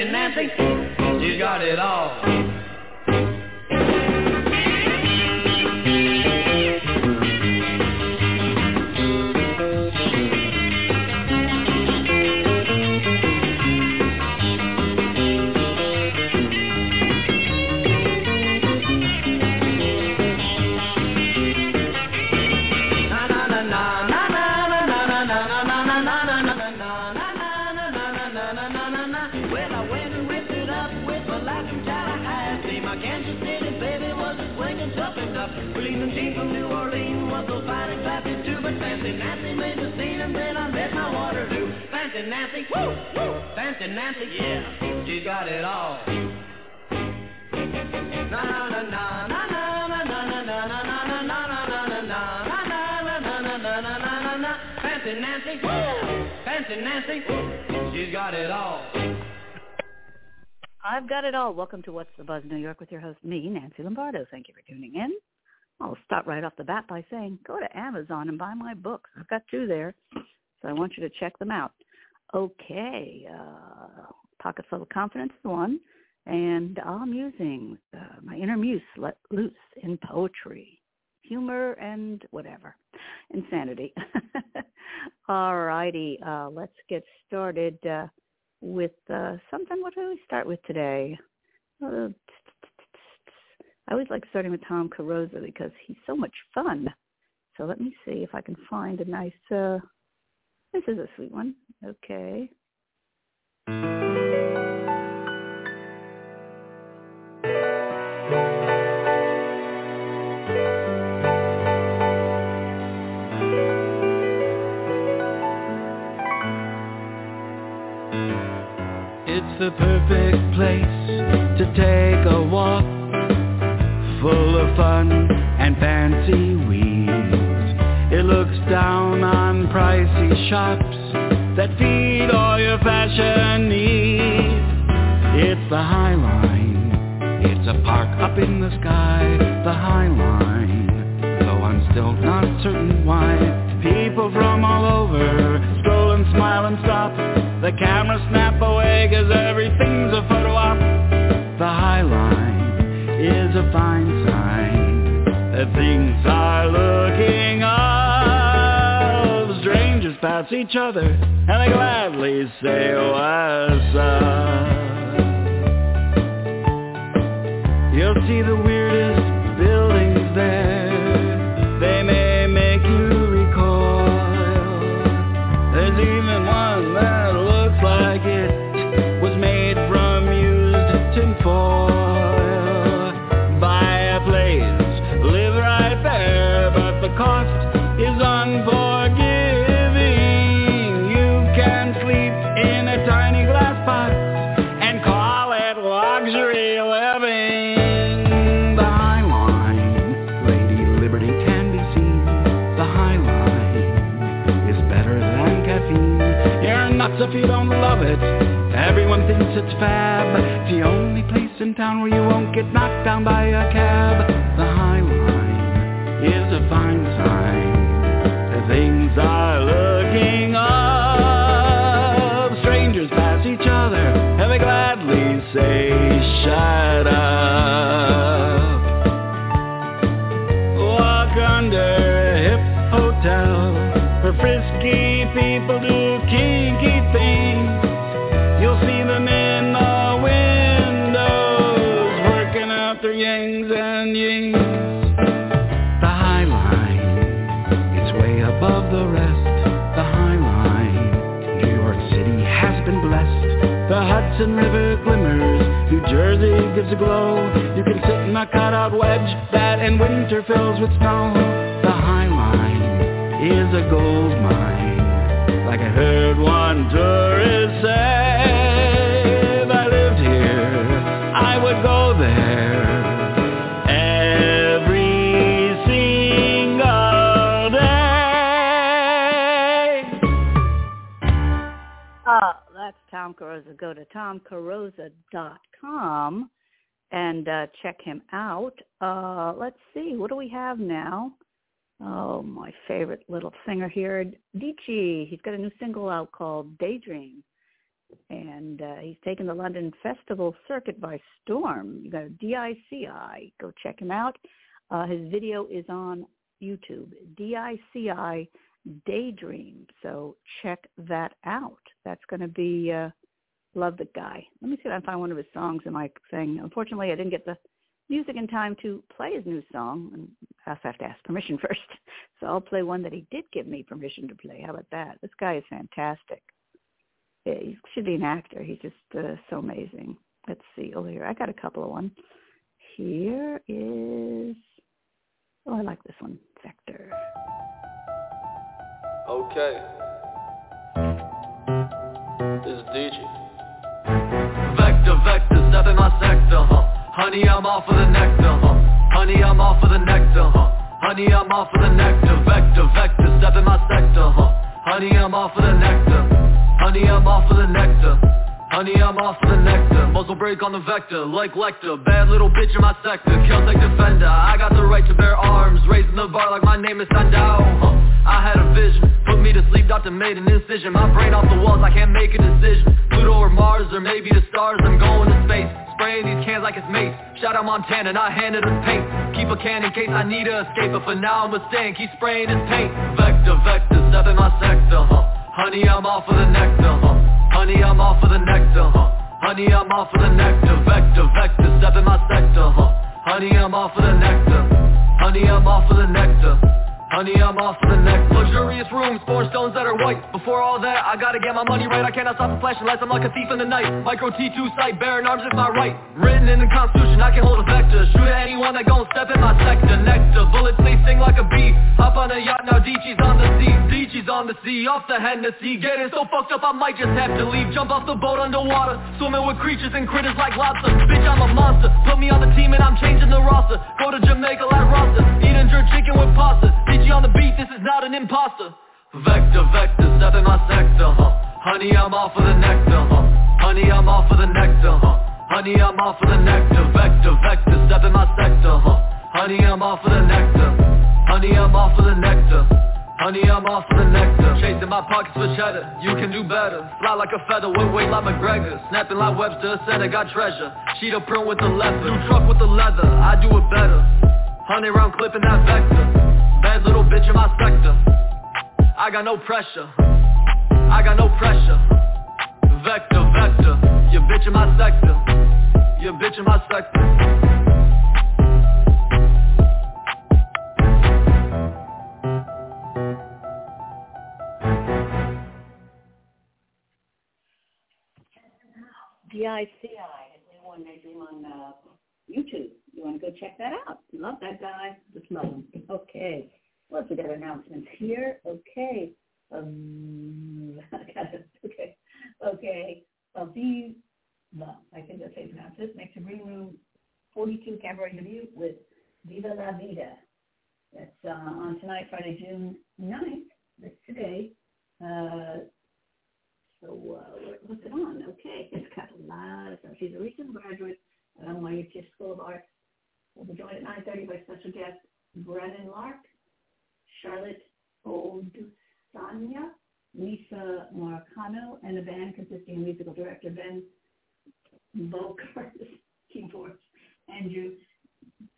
fancy Nancy, she's got it all. Got it all. Welcome to What's the Buzz New York with your host, me, Nancy Lombardo. Thank you for tuning in. I'll start right off the bat by saying go to Amazon and buy my books. I've got two there, so I want you to check them out. Okay, uh, Pockets Full of Confidence is one, and All Musings, uh, my inner muse let loose in poetry, humor, and whatever, insanity. All righty, uh, let's get started. Uh, with uh, something. What do we start with today? Uh, I always like starting with Tom Carosa because he's so much fun. So let me see if I can find a nice. Uh, this is a sweet one. Okay. Take a walk Full of fun and fancy weeds It looks down on pricey shops That feed all your fashion needs. It's the High Line. It's a park up in the sky The High Line. Though I'm still not certain why. People from all over Stroll and smile and stop. The camera snap away cause everything's a The High Line is a fine sign That things are looking up. Strangers pass each other and they gladly say what's up. You'll see the weirdest people do kinky things. You'll see them in the windows, working out their yings and yings. The High Line, it's way above the rest. The High Line, New York City has been blessed. The Hudson River glimmers, New Jersey gives a glow. You can sit in a cutout wedge that in winter fills with snow. The High Line is a gold mine. I heard one tourist say. If I lived here, I would go there. every single day. Uh, that's Tom Carosa. Go to tomcarosa.com and uh, check him out. Uh, let's see, what do we have now? Oh, my favorite little singer here, Dici. He's got a new single out called Daydream. And uh, he's taken the London Festival circuit by storm. You go DICI. Go check him out. Uh, his video is on YouTube. DICI Daydream. So check that out. That's going to be uh, love the guy. Let me see if I can find one of his songs in my thing. Unfortunately, I didn't get the music in time to play his new song, and I also have to ask permission first. So I'll play one that he did give me permission to play. How about that? This guy is fantastic. Yeah, he should be an actor. He's just uh, so amazing. Let's see. Oh, here I got a couple of one. Here is. Oh, I like this one. Vector. Okay. This is DJ. Vector, vector, step in my sector, huh? Honey, I'm off of the nectar, huh? Honey, I'm off of the nectar, huh? Honey, I'm off of the nectar. Vector, vector, step in my sector, huh? Honey, I'm off of the nectar. Honey, I'm off of the nectar. Honey, I'm off of the nectar. Muzzle break on the vector, like Lecter. Bad little bitch in my sector, Celtic defender. I got the right to bear arms, raising the bar like my name is Sandow. Huh? I had a vision, put me to sleep, doctor made an incision. My brain off the walls, I can't make a decision. Pluto or Mars, or maybe the stars. I'm going to space, spraying these cans like it's mace. Shout out Montana, not handed us paint. Keep a can in case I need to escape, but for now I'm a staying. Keep spraying this paint. Vector, vector, step in my sector, huh? Honey, I'm off of the nectar, huh? Honey, I'm off of the nectar, huh? Honey, I'm off of the nectar. Vector, vector, step in my sector, huh? Honey, I'm off of the nectar. Honey, I'm off of the nectar. Honey, I'm off of the nectar. Luxurious rooms, four stones that are white. Before all that, I gotta get my money right. I cannot stop the flash unless I'm like a thief in the night. Micro T2 sight, bearing arms is my right. Written in the Constitution, I can hold a vector. Shoot at anyone that gon' step in my sector. Nectar, bullets they sting like a bee. Hop on a yacht, now Dici's on the sea. Dici's on the sea, off the Hennessy. Getting so fucked up, I might just have to leave. Jump off the boat underwater, swimming with creatures and critters like lobster. Bitch, I'm a monster. Put me on the team and I'm changing the roster. Go to Jamaica like Rasta, eating jerk chicken with pasta. Dici on the beat, this is not an imposter. Vector, vector, step in my sector, huh? Honey, I'm off of the nectar, huh? Honey, I'm off of the nectar, huh? Honey, I'm off of the nectar. Vector, vector, step in my sector, huh? Honey, I'm off of the nectar. Honey, I'm off of the nectar. Honey, I'm off of the nectar. Chasing my pockets for cheddar. You can do better. Fly like a feather, with weight like McGregor. Snapping like Webster, center got treasure. Sheet of print with the leather. New truck with the leather. I do it better. Hundred round clip in that vector. Bad little bitch in my sector. I got no pressure. I got no pressure. Vector, vector. You bitch in my sector. You bitch in my sector. DICI, his new one they do on uh, YouTube. Want to go check that out? Love that guy. Just love him. Okay. What's we got announcements here? Okay. Um. Okay. Okay. Aviv, well, I think that's how you pronounce it. Makes a green room 42 cabaret debut with Viva la Vida. That's uh, on tonight, Friday, June 9th. That's today. Uh, so uh, what's it on? Okay, it's got a lot of stuff. She's a recent graduate at NYU School of Arts. Will be joined at 9:30 by special guest Brennan Lark, Charlotte Odusanya, Lisa Marcano, and a band consisting of musical director Ben Volker, keyboards, Andrew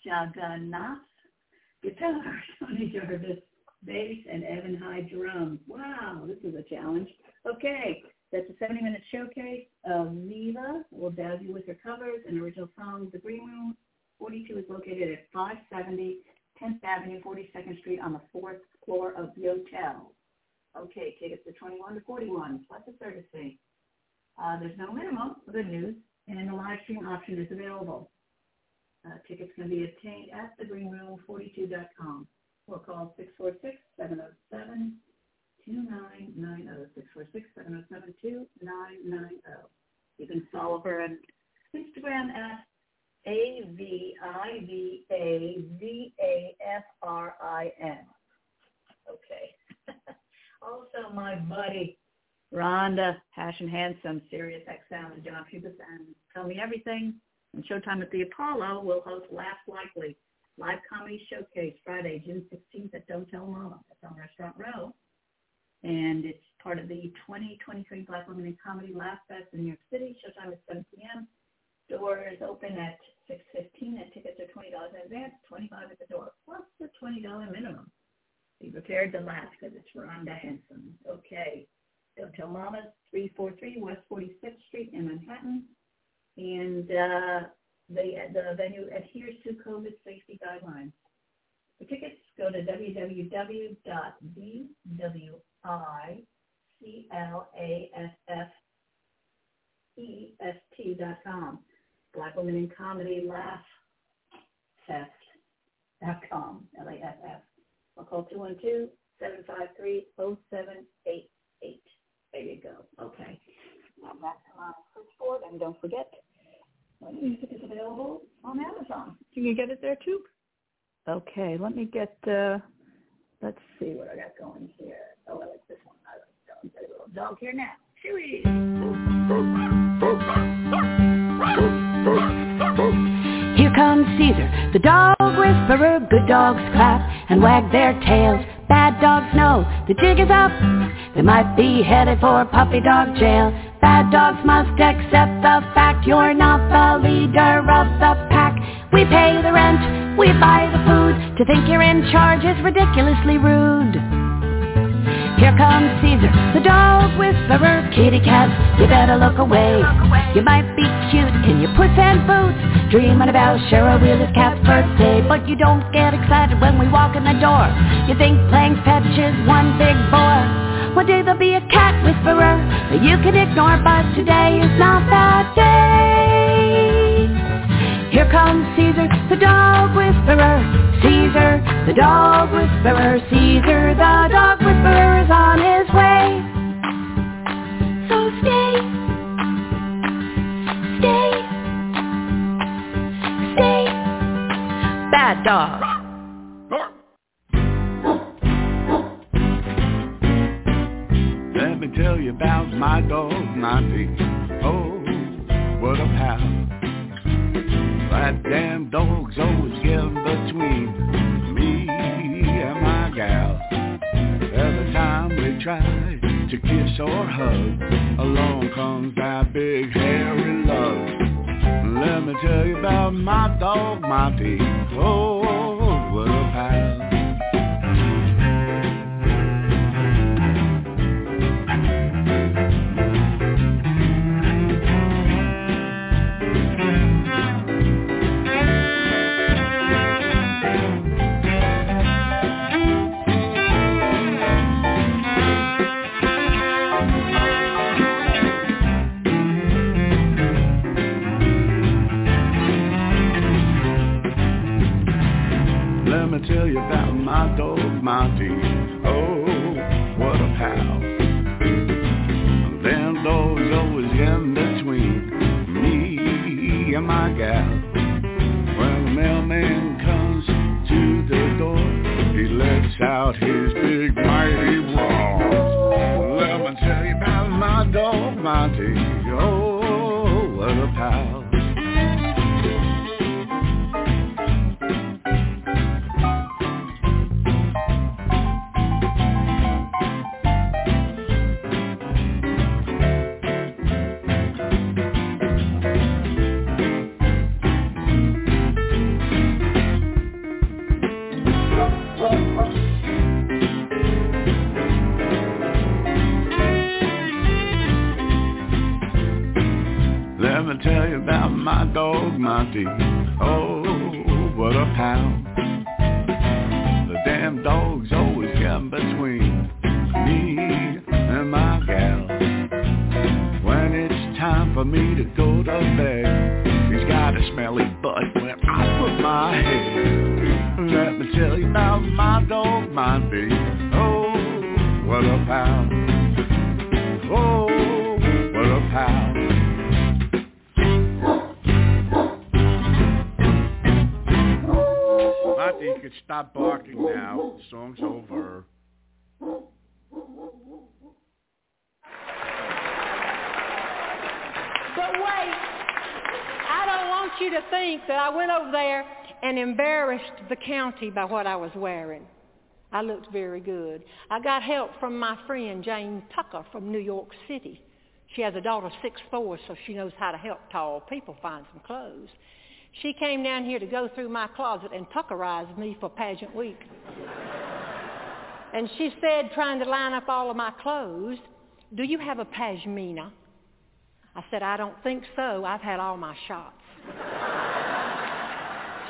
Jagannath, guitar, Tony Jarvis, bass, and Evan High drums. Wow, this is a challenge. Okay, that's a 70-minute showcase. Uh, Viva will dazzle you with her covers and original songs. The Green Room 42 is located at 570 10th Avenue, 42nd Street on the fourth floor of the hotel. Okay, tickets are 21 to 41 plus a service fee. Uh, there's no minimum, good news, and the live stream option is available. Uh, tickets can be obtained at thegreenroom42.com or call 646-707-2990, 646-707-2990. You can follow her on Instagram at A-V-I-V-A-V-A-F-R-I-N. Okay. also, my buddy, Rhonda and Hansome, Sirius XM, and John and Tell Me Everything. And Showtime at the Apollo will host Laugh Likely, live comedy showcase Friday, June 16th at Don't Tell Mama. That's on Restaurant Row. And it's part of the 2023 Black Women in Comedy Laugh Fest in New York City. Showtime is 7 p.m. Doors open at 6.15 and tickets are $20 in advance, 25 at the door, plus the $20 minimum. Be prepared to laugh because it's Rhonda Hansome. Okay. Don't Mamas, 343 West 46th Street in Manhattan. And uh, the, the venue adheres to COVID safety guidelines. For tickets, go to www.bwiclaffest.com. Black Women in Comedy Laugh Fest.com, L-A-F-F. I'll call 212-753-0788. There you go. Okay. Now back to my switchboard, and don't forget, my music is available on Amazon. Can you get it there too. Okay, let me get, uh, let's see what I got going here. Oh, I like this one. I like that one. Got a little dog here now. Is. Here comes Cesar, the dog whisperer. Good dogs clap and wag their tails. Bad dogs know the jig is up. They might be headed for puppy dog jail. Bad dogs must accept the fact you're not the leader of the pack. We pay the rent, we buy the food. To think you're in charge is ridiculously rude. Here comes Cesar, the dog whisperer, kitty cat, you better look away. You might be cute in your puss and boots, dreaming about Cheryl Wheeler's cat's birthday, but you don't get excited when we walk in the door. You think playing fetch is one big bore. One day there'll be a cat whisperer that you can ignore, but today is not that day. Here comes Cesar, the dog whisperer. Cesar, the dog whisperer. Cesar, the dog whisperer is on his way. So stay, stay, stay. Bad dog. Let me tell you about my dog, Monty. Oh, what a pal. That damn dog's always getting between me and my gal. Every time we try to kiss or hug, along comes that big hairy lug. Let me tell you about my dog, Monty. Oh, tell you about my dog, Monty. Oh, what a pal. Them dogs always in between me and my gal. When the mailman comes to the door, he lets out his big mighty roar. Let me tell you about my dog, Monty. Oh, what a pound. The damn dog's always getting between me and my gal. When it's time for me to go to bed. He's got a smelly butt where I put my head. Let me tell you about my dog, my baby. Oh, what a pal. Stop barking now. The song's over. But wait, I don't want you to think that I went over there and embarrassed the county by what I was wearing. I looked very good. I got help from my friend Jane Tucker from New York City. She has a daughter six four, so she knows how to help tall people find some clothes. She came down here to go through my closet and tuckerized me for pageant week. and she said, trying to line up all of my clothes, do you have a pashmina? I said, I don't think so. I've had all my shots.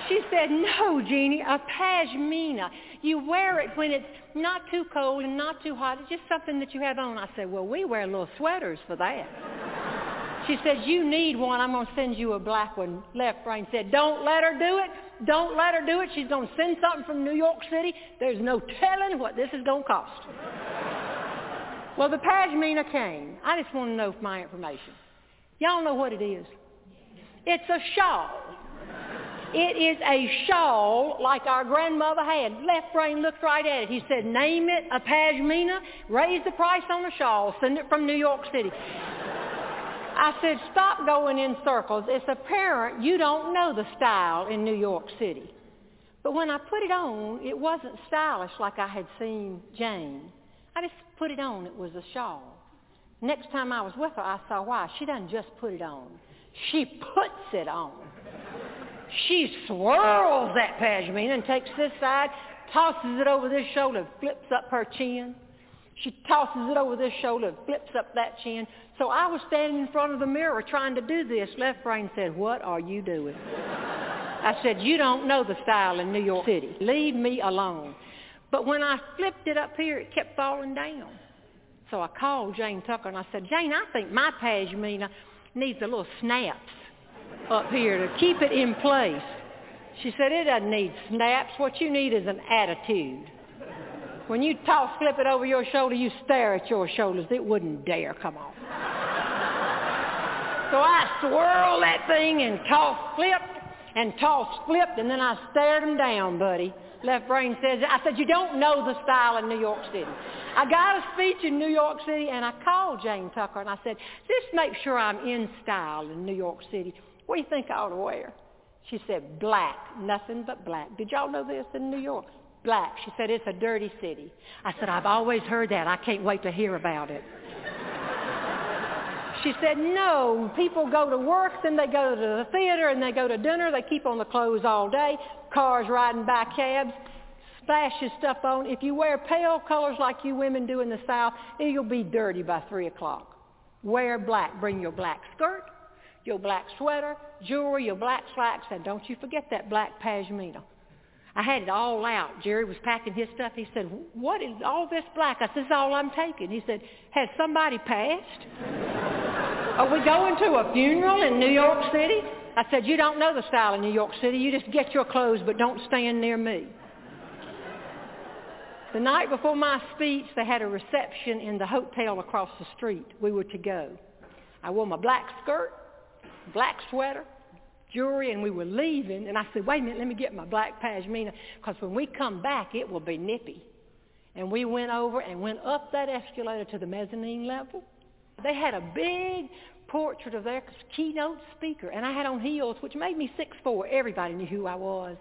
she said, no, Jeannie, a pashmina. You wear it when it's not too cold and not too hot. It's just something that you have on. I said, well, we wear little sweaters for that. She said, you need one. I'm going to send you a black one. Left brain said, don't let her do it. Don't let her do it. She's going to send something from New York City. There's no telling what this is going to cost. well, the pashmina came. I just want to know my information. Y'all know what it is. It's a shawl. It is a shawl like our grandmother had. Left brain looked right at it. He said, name it a pashmina, raise the price on the shawl, send it from New York City. I said, stop going in circles. It's apparent you don't know the style in New York City. But when I put it on, it wasn't stylish like I had seen Jane. I just put it on. It was a shawl. Next time I was with her, I saw why. She doesn't just put it on. She puts it on. She swirls that pashmina and takes this side, tosses it over this shoulder, flips up her chin. She tosses it over this shoulder, flips up that chin. So I was standing in front of the mirror trying to do this. Left brain said, what are you doing? I said, you don't know the style in New York City. Leave me alone. But when I flipped it up here, it kept falling down. So I called Jane Tucker and I said, Jane, I think my pashmina needs a little snaps up here to keep it in place. She said, it doesn't need snaps. What you need is an attitude. When you toss, flip it over your shoulder, you stare at your shoulders. It wouldn't dare come off. so I swirled that thing and toss, flipped, and toss, flipped, and then I stared him down, buddy. Left brain says, I said, you don't know the style in New York City. I got a speech in New York City, and I called Jane Tucker, and I said, just make sure I'm in style in New York City. What do you think I ought to wear? She said, black, nothing but black. Did y'all know this in New York? Black. She said, it's a dirty city. I said, I've always heard that. I can't wait to hear about it. She said, no, people go to work, then they go to the theater, and they go to dinner. They keep on the clothes all day, cars riding by cabs, splashes stuff on. If you wear pale colors like you women do in the South, you'll be dirty by 3 o'clock. Wear black. Bring your black skirt, your black sweater, jewelry, your black slacks, and don't you forget that black pashmina. I had it all out. Jerry was packing his stuff. He said, what is all this black? I said, this is all I'm taking. He said, has somebody passed? Are we going to a funeral in New York City? I said, you don't know the style in New York City. You just get your clothes, but don't stand near me. The night before my speech, they had a reception in the hotel across the street. We were to go. I wore my black skirt, black sweater, jewelry, and we were leaving. And I said, wait a minute, let me get my black pashmina, because when we come back, it will be nippy. And we went over and went up that escalator to the mezzanine level. They had a big portrait of their keynote speaker, and I had on heels, which made me six four. Everybody knew who I was.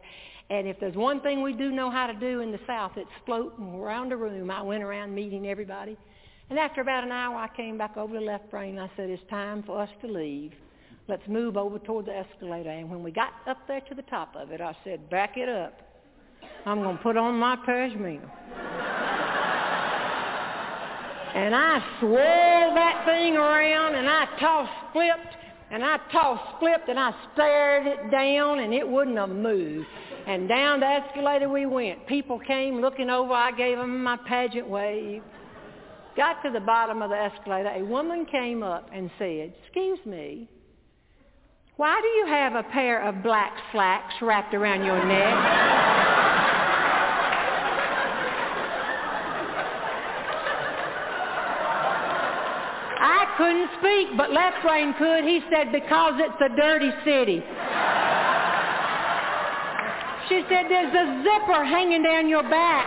And if there's one thing we do know how to do in the South, it's floating around the room. I went around meeting everybody. And after about an hour, I came back over to left brain. I said, it's time for us to leave. Let's move over toward the escalator. And when we got up there to the top of it, I said, back it up. I'm going to put on my pashmina. and I swirled that thing around, and I tossed, flipped, and I tossed, flipped, and I stared it down, and it wouldn't have moved. And down the escalator we went. People came looking over. I gave them my pageant wave. got to the bottom of the escalator, a woman came up and said, excuse me, why do you have a pair of black slacks wrapped around your neck? I couldn't speak, but Left Brain could. He said, because it's a dirty city. She said, there's a zipper hanging down your back,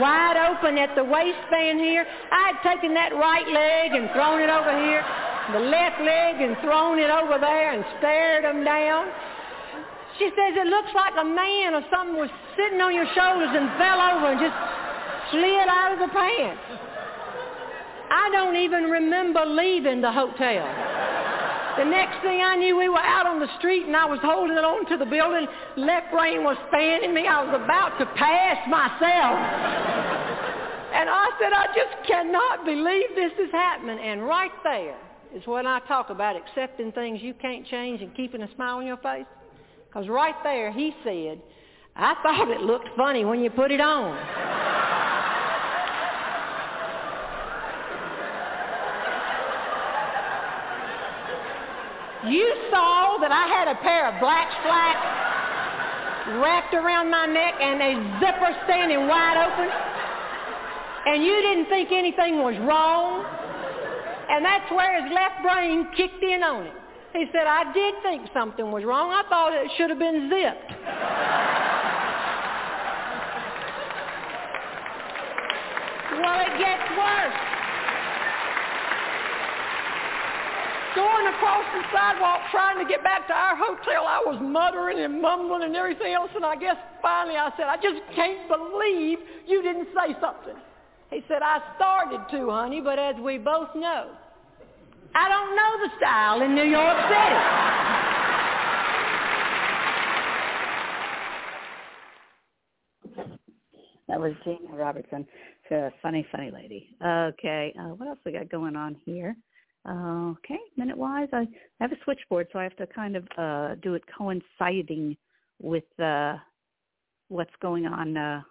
wide open at the waistband here. I had taken that right leg and thrown it over here, the left leg and thrown it over there and stared them down. She says, it looks like a man or something was sitting on your shoulders and fell over and just slid out of the pants. I don't even remember leaving the hotel. The next thing I knew, we were out on the street and I was holding on to the building. Left brain was fanning me. I was about to pass myself. And I said, I just cannot believe this is happening. And right there is when I talk about accepting things you can't change and keeping a smile on your face. Because right there, he said, I thought it looked funny when you put it on. You saw that I had a pair of black slacks wrapped around my neck and a zipper standing wide open. And you didn't think anything was wrong. And that's where his left brain kicked in on it. He said, I did think something was wrong. I thought it should have been zipped. well, it gets worse. going across the sidewalk trying to get back to our hotel, I was muttering and mumbling and everything else, and I guess finally I said, I just can't believe you didn't say something. He said, I started to, honey, but as we both know, I don't know the style in New York City. That was Jeanne Robertson. She's a funny, funny lady. Okay, uh, what else we got going on here? Okay, minute-wise, I have a switchboard, so I have to kind of uh, do it coinciding with uh, what's going on, uh,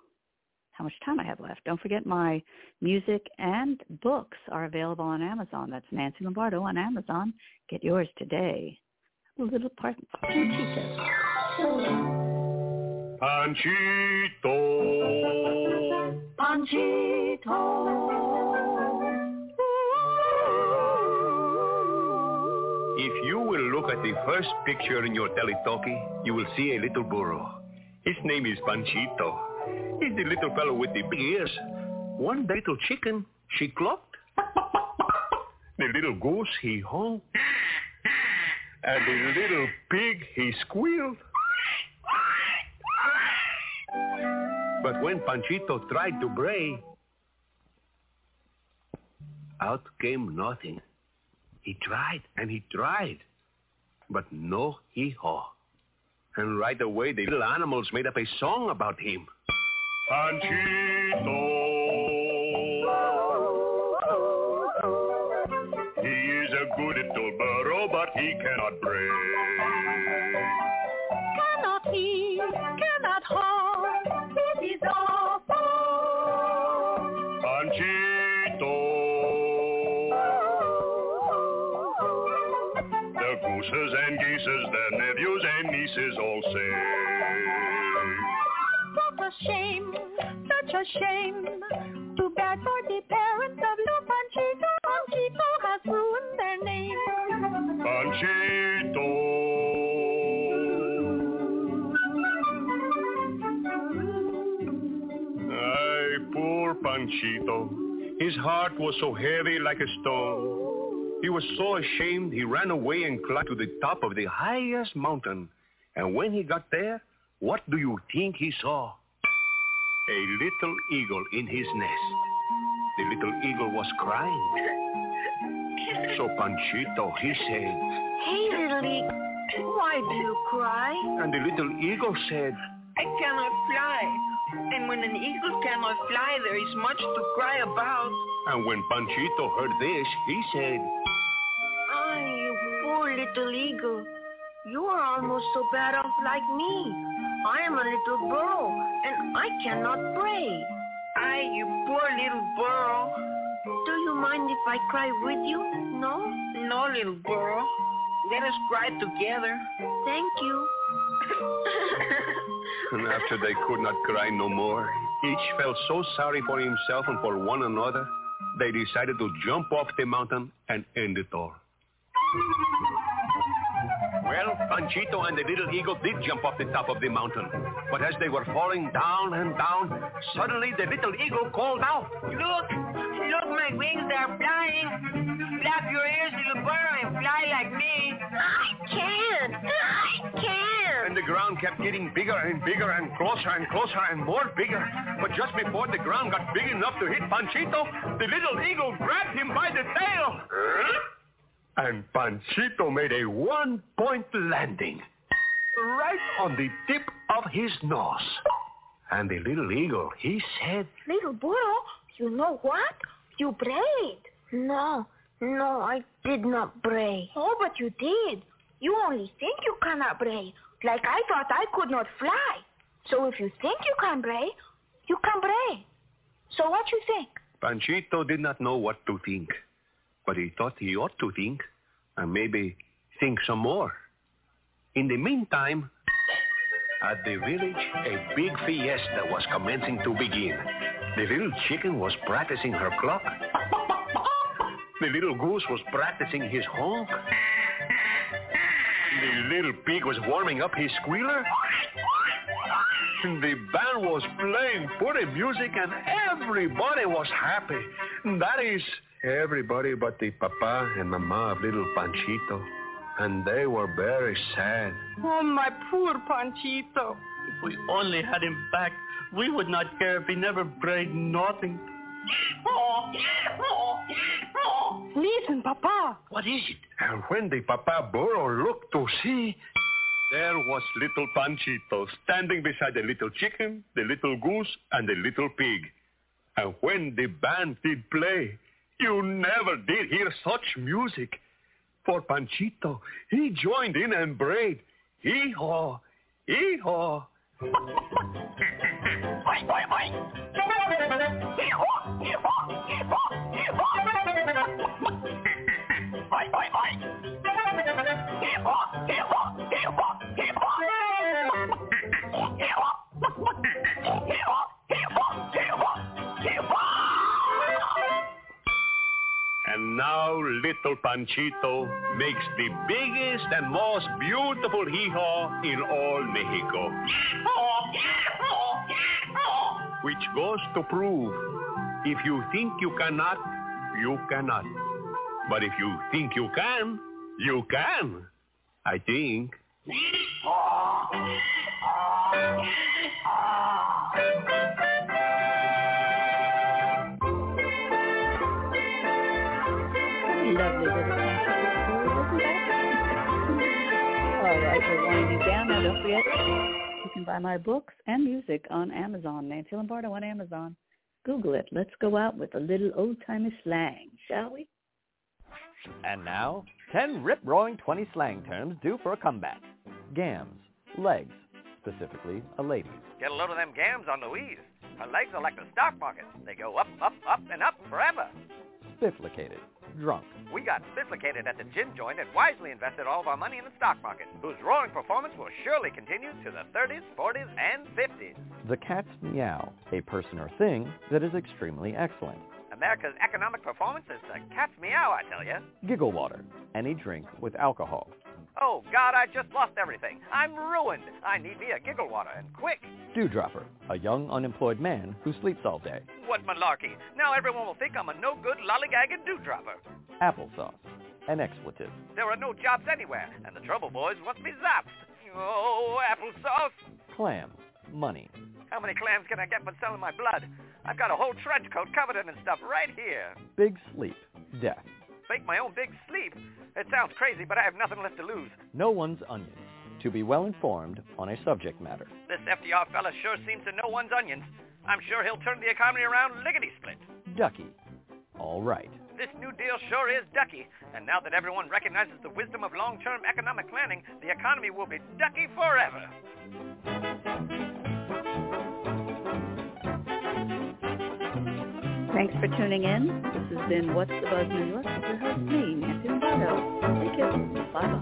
how much time I have left. Don't forget my music and books are available on Amazon. That's Nancy Lombardo on Amazon. Get yours today. A little part Panchito. Panchito. Panchito. If you will look at the first picture in your teletalkie, you will see a little burro. His name is Panchito. He's the little fellow with the big ears. One little chicken, she clucked. The little goose, he honked. And the little pig, he squealed. But when Panchito tried to bray, out came nothing. He tried and he tried, but no hee-haw. And right away, the little animals made up a song about him. Panchito. He is a good little burro, but he cannot bray. The gooses and geeses, their nephews and nieces all say. What a shame, such a shame. Too bad for the parents of little Panchito. Panchito has ruined their name. Panchito. Ay, poor Panchito. His heart was so heavy like a stone. He was so ashamed he ran away and climbed to the top of the highest mountain. And when he got there, what do you think he saw? A little eagle in his nest. The little eagle was crying. So Panchito, he said, Hey, little eagle, why do you cry? and the little eagle said, I cannot fly. And when an eagle cannot fly, there is much to cry about. and when Panchito heard this, he said, little eagle. You are almost so bad off like me. I am a little girl, and I cannot pray. Ah, you poor little girl. Do you mind if I cry with you? No? No, little girl. Let us cry together. Thank you. And after they could not cry no more, each felt so sorry for himself and for one another, they decided to jump off the mountain and end it all. Well, Panchito and the little eagle did jump off the top of the mountain. But as they were falling down and down, suddenly the little eagle called out. Look, look, my wings are flying. Flap your ears, little bird, and fly like me. I can't. I can't. And the ground kept getting bigger and bigger and closer and closer and more bigger. But just before the ground got big enough to hit Panchito, the little eagle grabbed him by the tail. And Panchito made a one-point landing right on the tip of his nose. And the little eagle, he said, Little burro, you know what? You brayed. No, no, I did not bray. Oh, but you did. You only think you cannot bray, like I thought I could not fly. So if you think you can bray, you can bray. So what you think? Panchito did not know what to think, but he thought he ought to think, and maybe think some more. In the meantime, at the village, a big fiesta was commencing to begin. The little chicken was practicing her cluck. The little goose was practicing his honk. The little pig was warming up his squealer. The band was playing pretty music and everybody was happy. That is, everybody but the papa and mama of little Panchito. And they were very sad. Oh, my poor Panchito. If we only had him back, we would not care if he never brayed nothing. Listen, Papa. What is it? And when the papa burro looked to see, there was little Panchito standing beside the little chicken, the little goose, and the little pig. And when the band did play, you never did hear such music. For Panchito, he joined in and brayed, hee-haw, hee-haw. Panchito makes the biggest and most beautiful hee-haw in all Mexico. Which goes to prove, if you think you cannot, you cannot. But if you think you can, you can. I think. All right, we're winding down. Now, don't forget, you can buy my books and music on Amazon. Nancy Lombardo on Amazon. Google it. Let's go out with a little old-timey slang, shall we? And now, 10 rip-roaring 20 slang terms due for a comeback. Gams, legs, specifically a lady. Get a load of them gams on Louise. Her legs are like the stock market. They go up, up, up, and up forever. Spifflicated, drunk. We got sophisticated at the gin joint and wisely invested all of our money in the stock market, whose roaring performance will surely continue to the 30s, 40s, and 50s. The cat's meow, a person or thing that is extremely excellent. America's economic performance is the cat's meow, I tell you. Giggle water, any drink with alcohol. Oh, God, I just lost everything. I'm ruined. I need me a giggle water, and quick. Dewdropper, a young unemployed man who sleeps all day. What malarkey. Now everyone will think I'm a no-good lollygagging dewdropper. Applesauce, an expletive. There are no jobs anywhere, and the trouble boys must be zapped. Oh, applesauce. Clam, money. How many clams can I get for selling my blood? I've got a whole trench coat covered in and stuff right here. Big sleep, death. Fake my own big sleep. It sounds crazy, but I have nothing left to lose. Know one's onions. To be well informed on a subject matter. This FDR fella sure seems to know one's onions. I'm sure he'll turn the economy around lickety-split. Ducky. All right. This New Deal sure is ducky. And now that everyone recognizes the wisdom of long-term economic planning, the economy will be ducky forever. Thanks for tuning in. This has been What's the Buzz New York with your host, me, show. Thank you. Bye-bye.